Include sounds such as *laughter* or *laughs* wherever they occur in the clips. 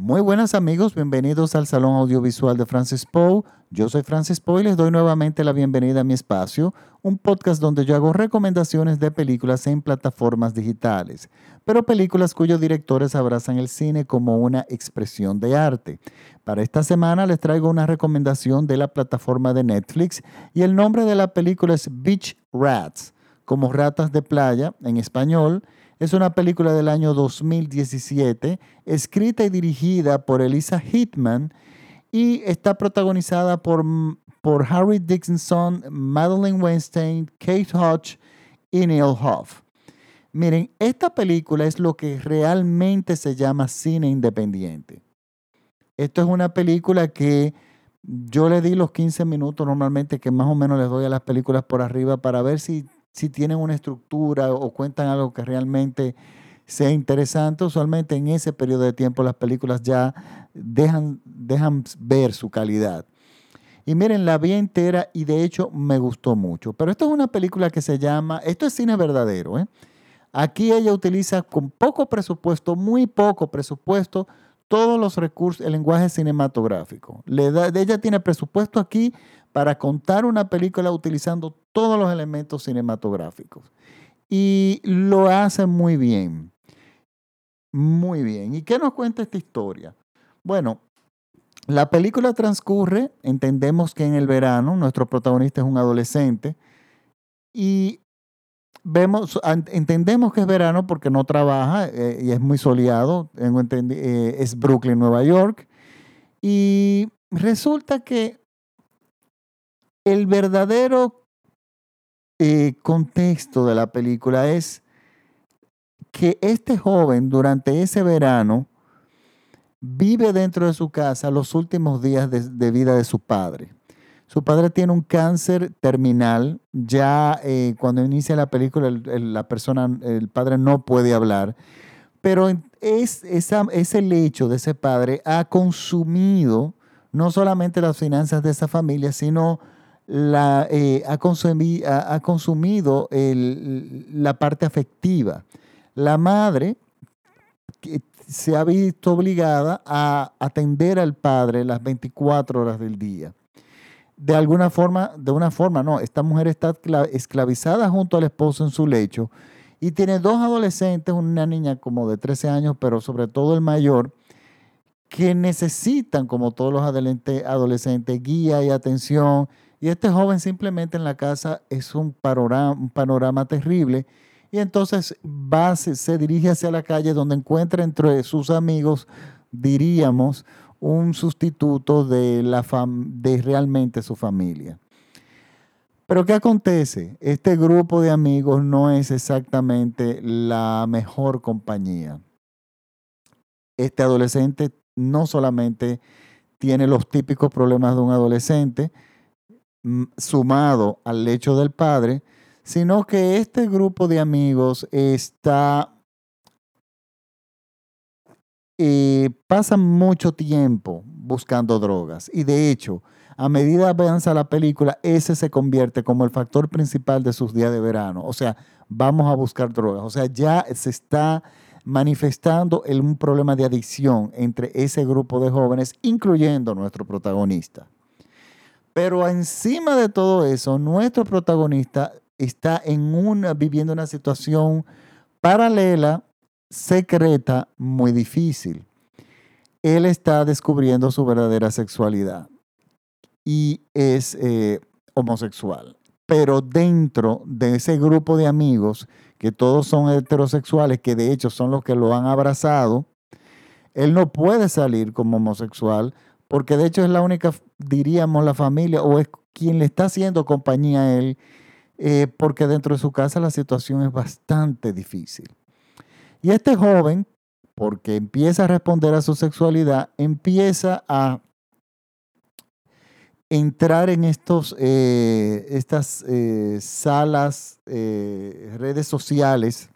Muy buenas amigos, bienvenidos al Salón Audiovisual de Francis Poe. Yo soy Francis Poe y les doy nuevamente la bienvenida a mi espacio, un podcast donde yo hago recomendaciones de películas en plataformas digitales, pero películas cuyos directores abrazan el cine como una expresión de arte. Para esta semana les traigo una recomendación de la plataforma de Netflix y el nombre de la película es Beach Rats, como ratas de playa en español es una película del año 2017, escrita y dirigida por Elisa Hitman y está protagonizada por, por Harry Dickinson, Madeleine Weinstein, Kate Hodge y Neil Hoff. Miren, esta película es lo que realmente se llama cine independiente. Esto es una película que yo le di los 15 minutos normalmente que más o menos les doy a las películas por arriba para ver si si tienen una estructura o cuentan algo que realmente sea interesante, usualmente en ese periodo de tiempo las películas ya dejan, dejan ver su calidad. Y miren, la vi entera y de hecho me gustó mucho. Pero esto es una película que se llama, esto es cine verdadero. ¿eh? Aquí ella utiliza con poco presupuesto, muy poco presupuesto, todos los recursos, el lenguaje cinematográfico. Ella tiene presupuesto aquí para contar una película utilizando todos los elementos cinematográficos. Y lo hace muy bien. Muy bien. ¿Y qué nos cuenta esta historia? Bueno, la película transcurre, entendemos que en el verano, nuestro protagonista es un adolescente, y vemos, entendemos que es verano porque no trabaja eh, y es muy soleado, eh, es Brooklyn, Nueva York, y resulta que el verdadero eh, contexto de la película es que este joven durante ese verano vive dentro de su casa los últimos días de, vida de su padre. Su padre tiene un cáncer terminal. Ya eh, cuando inicia la película, la persona, el padre no puede hablar. Pero es, esa, ese lecho de ese padre ha consumido no solamente las finanzas de esa familia, sino la, eh, ha, ha, consumido la parte afectiva. La madre se ha visto obligada a atender al padre las 24 horas del día. De alguna forma, de una forma, no, esta mujer está esclavizada junto al esposo en su lecho y tiene dos adolescentes, una niña como de 13 años, pero sobre todo el mayor, que necesitan, como todos los adolescentes, guía y atención y este joven simplemente en la casa es un panorama, terrible. Y entonces va, se, dirige hacia la calle donde encuentra entre sus amigos, diríamos, un sustituto de, la de realmente su familia. Pero ¿qué acontece? Este grupo de amigos no es exactamente la mejor compañía. Este adolescente no solamente tiene los típicos problemas de un adolescente, sumado al lecho del padre, sino que este grupo de amigos está eh, pasan mucho tiempo buscando drogas y de hecho, a medida avanza la película, ese se convierte como el factor principal de sus días de verano. O sea, vamos a buscar drogas. O sea, ya se está manifestando un problema de adicción entre ese grupo de jóvenes, incluyendo nuestro protagonista. Pero encima de todo eso, nuestro protagonista está viviendo una situación paralela, secreta, muy difícil. Él está descubriendo su verdadera sexualidad y es eh, homosexual. Pero dentro de ese grupo de amigos, que todos son heterosexuales, que de hecho son los que lo han abrazado, él no puede salir como homosexual porque de hecho es la única, diríamos, la familia o es quien le está haciendo compañía a él, eh, porque dentro de su casa la situación es bastante difícil. Y este joven, porque empieza a responder a su sexualidad, empieza a entrar en estos, eh, estas eh, salas, redes sociales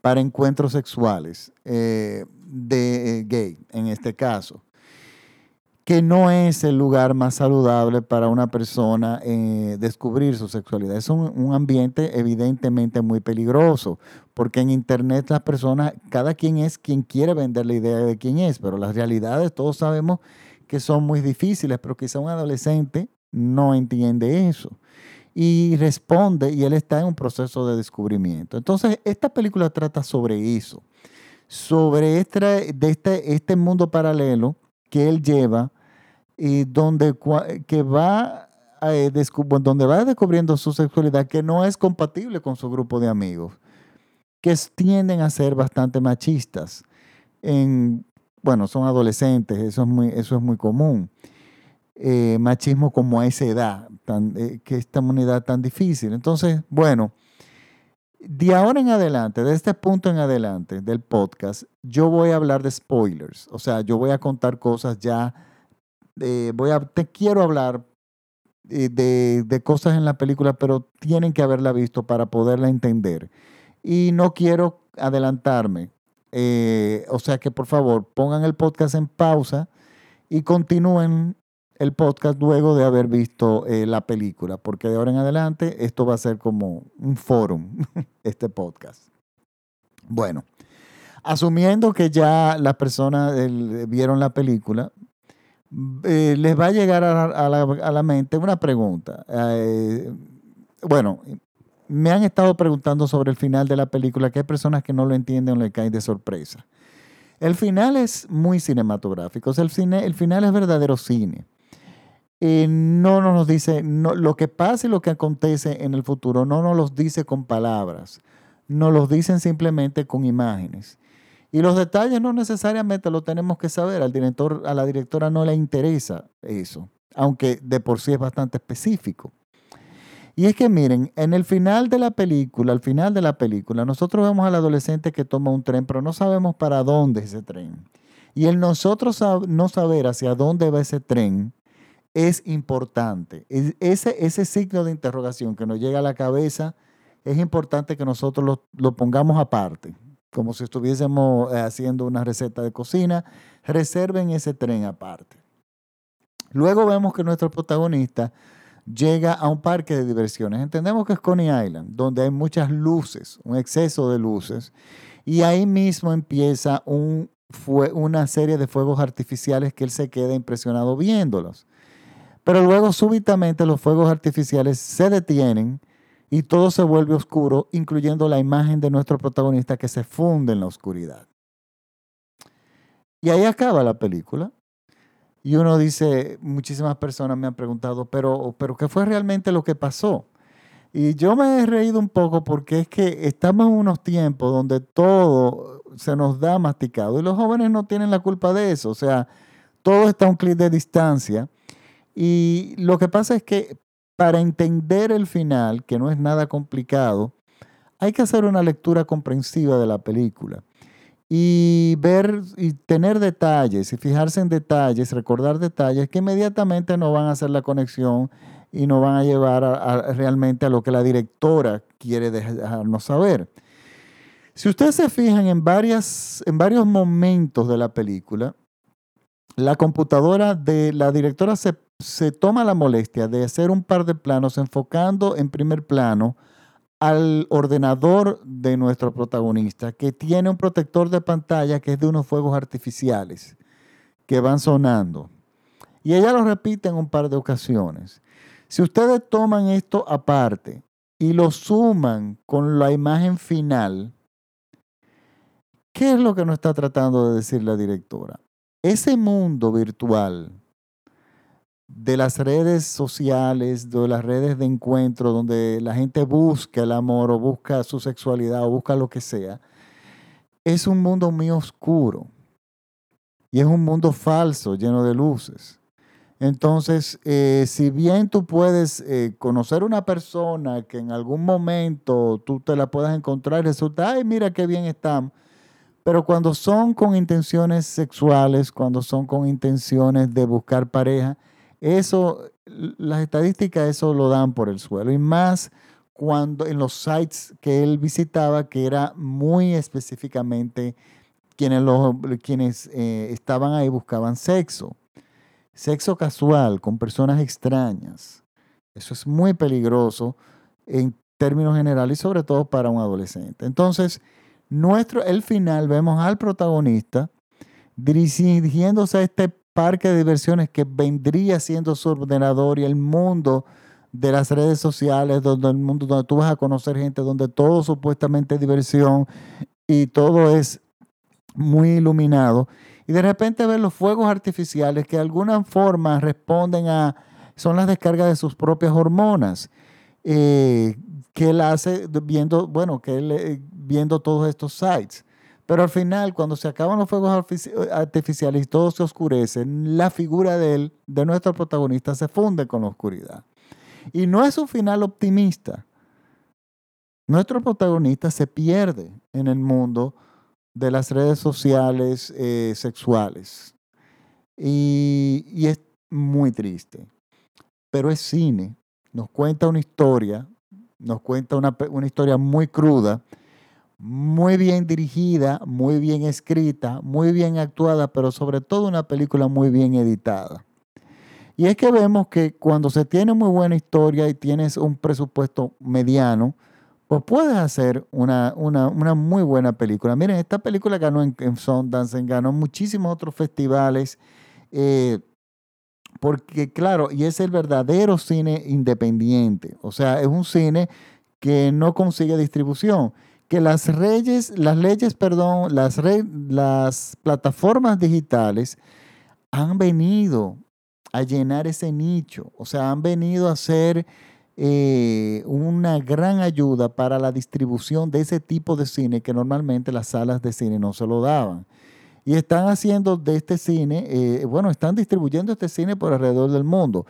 para encuentros sexuales de gay, en este caso que no es el lugar más saludable para una persona eh, descubrir su sexualidad. Es un, ambiente evidentemente muy peligroso, porque en Internet las personas, cada quien es quien quiere vender la idea de quién es, pero las realidades todos sabemos que son muy difíciles, pero quizá un adolescente no entiende eso y responde y él está en un proceso de descubrimiento. Entonces, esta película trata sobre eso, sobre este, de este, este mundo paralelo que él lleva y donde que va eh, donde va descubriendo su sexualidad que no es compatible con su grupo de amigos, que tienden a ser bastante machistas. En, bueno, son adolescentes, eso es muy, eso es muy común. Eh, machismo como a esa edad, tan, eh, que esta unidad tan difícil. Entonces, bueno, de ahora en adelante, de este punto en adelante del podcast, yo voy a hablar de spoilers. O sea, yo voy a contar cosas ya, voy a, te quiero hablar de, de, cosas en la película, pero tienen que haberla visto para poderla entender. Y no quiero adelantarme. Eh, o sea que por favor pongan el podcast en pausa y continúen el podcast luego de haber visto eh, la película, porque de ahora en adelante esto va a ser como un forum, *laughs* este podcast. Bueno, asumiendo que ya las personas vieron la película, eh, les va a llegar a, la, mente una pregunta. Eh, bueno, me han estado preguntando sobre el final de la película, que hay personas que no lo entienden o le caen de sorpresa. El final es muy cinematográfico, el, cine, el final es verdadero cine. y no nos dice, lo que pasa y lo que acontece en el futuro no nos los dice con palabras, nos los dicen simplemente con imágenes. Y los detalles no necesariamente lo tenemos que saber. Al director, a la directora no le interesa eso, aunque de por sí es bastante específico. Y es que miren, en el final de la película, al final de la película, nosotros vemos al adolescente que toma un tren, pero no sabemos para dónde es ese tren. Y el nosotros no saber hacia dónde va ese tren es importante. Ese, signo de interrogación que nos llega a la cabeza es importante que nosotros lo pongamos aparte como si estuviésemos eh, haciendo una receta de cocina, reserven ese tren aparte. Luego vemos que nuestro protagonista llega a un parque de diversiones. Entendemos que es Coney Island, donde hay muchas luces, un exceso de luces, y ahí mismo empieza un, una serie de fuegos artificiales que él se queda impresionado viéndolos. Pero luego súbitamente los fuegos artificiales se detienen y todo se vuelve oscuro, incluyendo la imagen de nuestro protagonista que se funde en la oscuridad. Y ahí acaba la película. Y uno dice, muchísimas personas me han preguntado, pero, pero ¿qué fue realmente lo que pasó? Y yo me he reído un poco porque es que estamos en unos tiempos donde todo se nos da masticado y los jóvenes no tienen la culpa de eso. O sea, todo está a un clic de distancia. Y lo que pasa es que para entender el final, que no es nada complicado, hay que hacer una lectura comprensiva de la película y ver y tener detalles y fijarse en detalles, recordar detalles que inmediatamente nos van a hacer la conexión y nos van a llevar realmente a lo que la directora quiere dejarnos saber. Si ustedes se fijan en, en varios momentos de la película, la computadora de la directora se se toma la molestia de hacer un par de planos enfocando en primer plano al ordenador de nuestro protagonista, que tiene un protector de pantalla que es de unos fuegos artificiales que van sonando. Y ella lo repite en un par de ocasiones. Si ustedes toman esto aparte y lo suman con la imagen final, ¿qué es lo que nos está tratando de decir la directora? Ese mundo virtual de las redes sociales, de las redes de encuentro, donde la gente busca el amor o busca su sexualidad o busca lo que sea, es un mundo muy oscuro. Y es un mundo falso, lleno de luces. Entonces, eh, si bien tú puedes eh, conocer una persona que en algún momento tú te la puedas encontrar y resulta, ay, mira qué bien estamos. Pero cuando son con intenciones sexuales, cuando son con intenciones de buscar pareja, eso, las estadísticas eso lo dan por el suelo y más cuando en los sites que él visitaba, que era muy específicamente quienes, quienes eh, estaban ahí buscaban sexo, sexo casual con personas extrañas. Eso es muy peligroso términos generales y sobre todo para un adolescente. Entonces, nuestro, el final vemos al protagonista dirigiéndose a este parque de diversiones que vendría siendo su ordenador y el mundo de las redes sociales, donde el mundo donde tú vas a conocer gente, donde todo supuestamente es diversión y todo es muy iluminado. Y de repente ver los fuegos artificiales que de alguna forma responden a, son las descargas de sus propias hormonas. Eh, que él hace viendo, bueno, que él viendo todos estos sites. Pero al final, cuando se acaban los fuegos artificiales y todo se oscurece, la figura de él, de nuestro protagonista, se funde con la oscuridad. Y no es un final optimista. Nuestro protagonista se pierde en el mundo de las redes sociales eh, sexuales. Y, y es muy triste. Pero es cine. Nos cuenta una historia, nos cuenta una, una historia muy cruda muy bien dirigida, muy bien escrita, muy bien actuada, pero sobre todo una película muy bien editada. Y es que vemos que cuando se tiene muy buena historia y tienes un presupuesto mediano, pues puedes hacer una, muy buena película. Miren, esta película ganó en, en Sundance, ganó muchísimos otros festivales, eh, porque claro, y es el verdadero cine independiente, o sea, es un cine que no consigue distribución que las leyes, las leyes, perdón, las, las plataformas digitales han venido a llenar ese nicho, o sea, han venido a ser eh, una gran ayuda para la distribución de ese tipo de cine que normalmente las salas de cine no se lo daban. Y están haciendo de este cine, eh, bueno, están distribuyendo este cine por alrededor del mundo.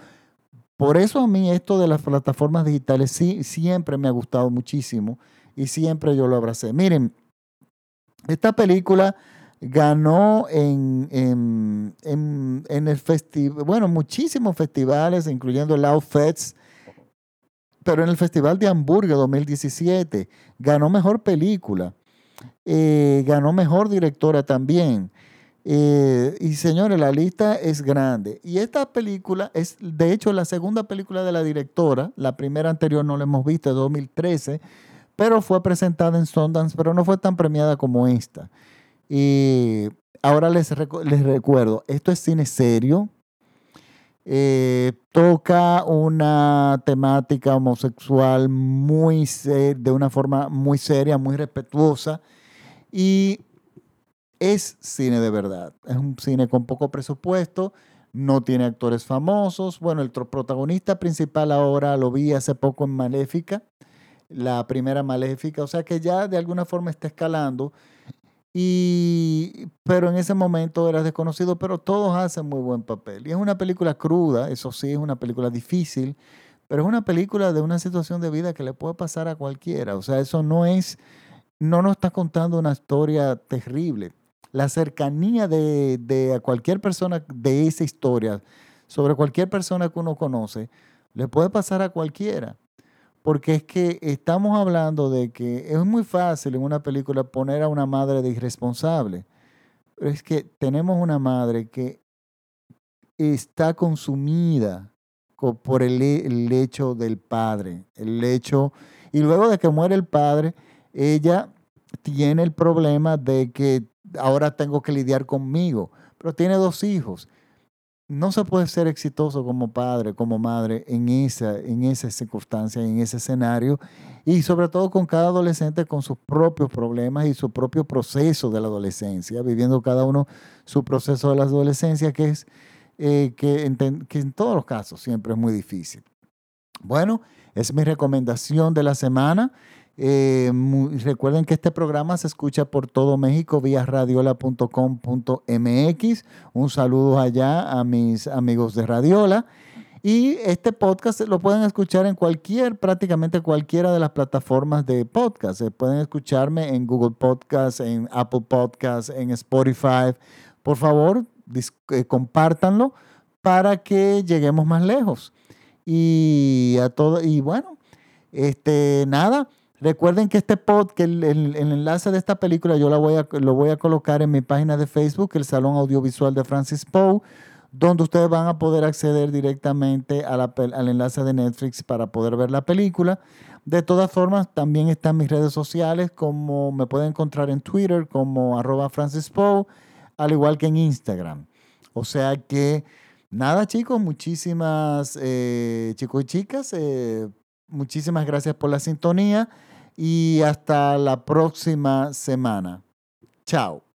Por eso a mí esto de las plataformas digitales sí, siempre me ha gustado muchísimo y siempre yo lo abracé. Miren, esta película ganó en, en, el festival, bueno, muchísimos festivales, incluyendo el Outfits, pero en el Festival de Hamburgo 2017 ganó mejor película, eh, ganó mejor directora también. Eh, y señores, la lista es grande. Y esta película es, de hecho, la segunda película de la directora. La primera anterior no la hemos visto, 2013 pero fue presentada en Sundance, pero no fue tan premiada como esta. Y ahora les, les recuerdo, esto es cine serio, eh, toca una temática homosexual muy de una forma muy seria, muy respetuosa y es cine de verdad. Es un cine con poco presupuesto, no tiene actores famosos. Bueno, el protagonista principal ahora lo vi hace poco en Maléfica la primera maléfica, o sea que ya de alguna forma está escalando, y, pero en ese momento era desconocido, pero todos hacen muy buen papel. Y es una película cruda, eso sí, es una película difícil, pero es una película de una situación de vida que le puede pasar a cualquiera, o sea, eso no es, no nos está contando una historia terrible. La cercanía de, de cualquier persona de esa historia, sobre cualquier persona que uno conoce, le puede pasar a cualquiera. Porque es que estamos hablando de que es muy fácil en una película poner a una madre de irresponsable. Pero es que tenemos una madre que está consumida por el, el hecho del padre. El hecho. Y luego de que muere el padre, ella tiene el problema de que ahora tengo que lidiar conmigo. Pero tiene dos hijos no se puede ser exitoso como padre, como madre en esa, en esa circunstancia, en ese escenario, y sobre todo con cada adolescente con sus propios problemas y su propio proceso de la adolescencia, viviendo cada uno su proceso de la adolescencia, que es eh, que, en, que en todos los casos siempre es muy difícil. Bueno, es mi recomendación de la semana. Eh, recuerden que este programa se escucha por todo México vía radiola.com.mx. Un saludo allá a mis amigos de Radiola. Y este podcast lo pueden escuchar en cualquier, prácticamente cualquiera de las plataformas de podcast. Eh, pueden escucharme en Google Podcast, en Apple Podcast, en Spotify. Por favor, eh, compártanlo para que lleguemos más lejos. Y a todo, y bueno, este, nada. Recuerden que este pod, que el, el, enlace de esta película yo la voy a, lo voy a colocar en mi página de Facebook, el Salón Audiovisual de Francis Poe, donde ustedes van a poder acceder directamente al enlace de Netflix para poder ver la película. De todas formas, también están mis redes sociales, como me pueden encontrar en Twitter como arroba Francis Poe, al igual que en Instagram. O sea que, nada chicos, muchísimas eh, chicos y chicas, eh, muchísimas gracias por la sintonía y hasta la próxima semana. Chao.